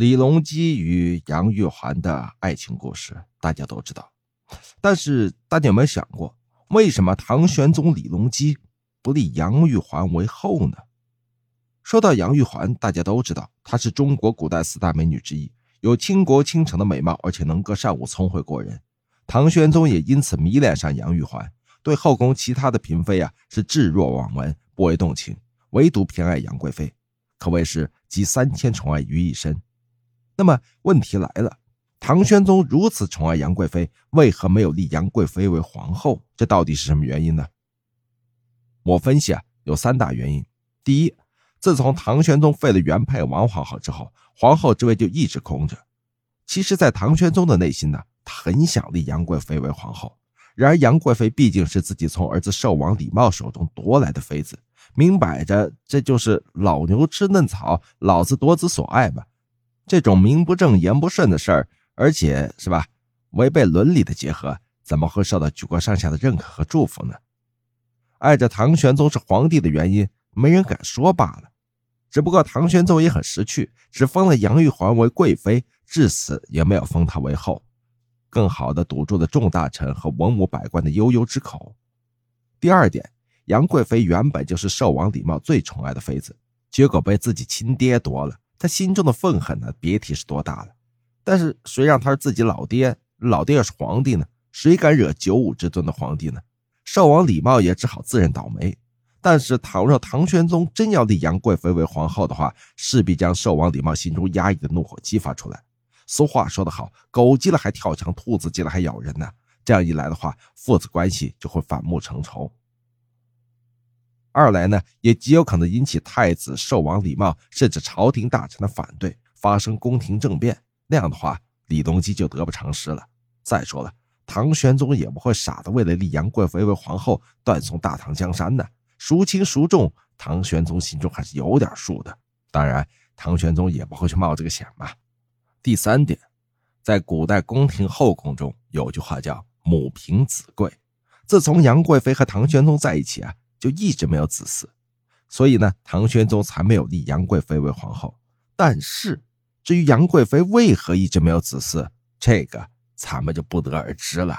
李隆基与杨玉环的爱情故事大家都知道，但是大家有没有想过，为什么唐玄宗李隆基不立杨玉环为后呢？说到杨玉环，大家都知道她是中国古代四大美女之一，有倾国倾城的美貌，而且能歌善舞，聪慧过人。唐玄宗也因此迷恋上杨玉环，对后宫其他的嫔妃啊是置若罔闻，不为动情，唯独偏爱杨贵妃，可谓是集三千宠爱于一身。那么问题来了，唐玄宗如此宠爱杨贵妃，为何没有立杨贵妃为皇后？这到底是什么原因呢？我分析啊，有三大原因。第一，自从唐玄宗废了原配王皇后之后，皇后之位就一直空着。其实，在唐玄宗的内心呢，他很想立杨贵妃为皇后。然而，杨贵妃毕竟是自己从儿子寿王李瑁手中夺来的妃子，明摆着这就是老牛吃嫩草，老子夺子所爱嘛。这种名不正言不顺的事儿，而且是吧，违背伦理的结合，怎么会受到举国上下的认可和祝福呢？碍着唐玄宗是皇帝的原因，没人敢说罢了。只不过唐玄宗也很识趣，只封了杨玉环为贵妃，至此也没有封她为后，更好的堵住了众大臣和文武百官的悠悠之口。第二点，杨贵妃原本就是寿王李瑁最宠爱的妃子，结果被自己亲爹夺了。他心中的愤恨呢，别提是多大了。但是谁让他是自己老爹？老爹又是皇帝呢？谁敢惹九五之尊的皇帝呢？寿王李瑁也只好自认倒霉。但是倘若唐玄宗真要立杨贵妃为皇后的话，势必将寿王李瑁心中压抑的怒火激发出来。俗话说得好，狗急了还跳墙，兔子急了还咬人呢。这样一来的话，父子关系就会反目成仇。二来呢，也极有可能引起太子寿王李瑁甚至朝廷大臣的反对，发生宫廷政变。那样的话，李隆基就得不偿失了。再说了，唐玄宗也不会傻的为了立杨贵妃为皇后，断送大唐江山呢。孰轻孰重，唐玄宗心中还是有点数的。当然，唐玄宗也不会去冒这个险嘛。第三点，在古代宫廷后宫中，有句话叫“母凭子贵”。自从杨贵妃和唐玄宗在一起啊。就一直没有子嗣，所以呢，唐玄宗才没有立杨贵妃为皇后。但是，至于杨贵妃为何一直没有子嗣，这个咱们就不得而知了。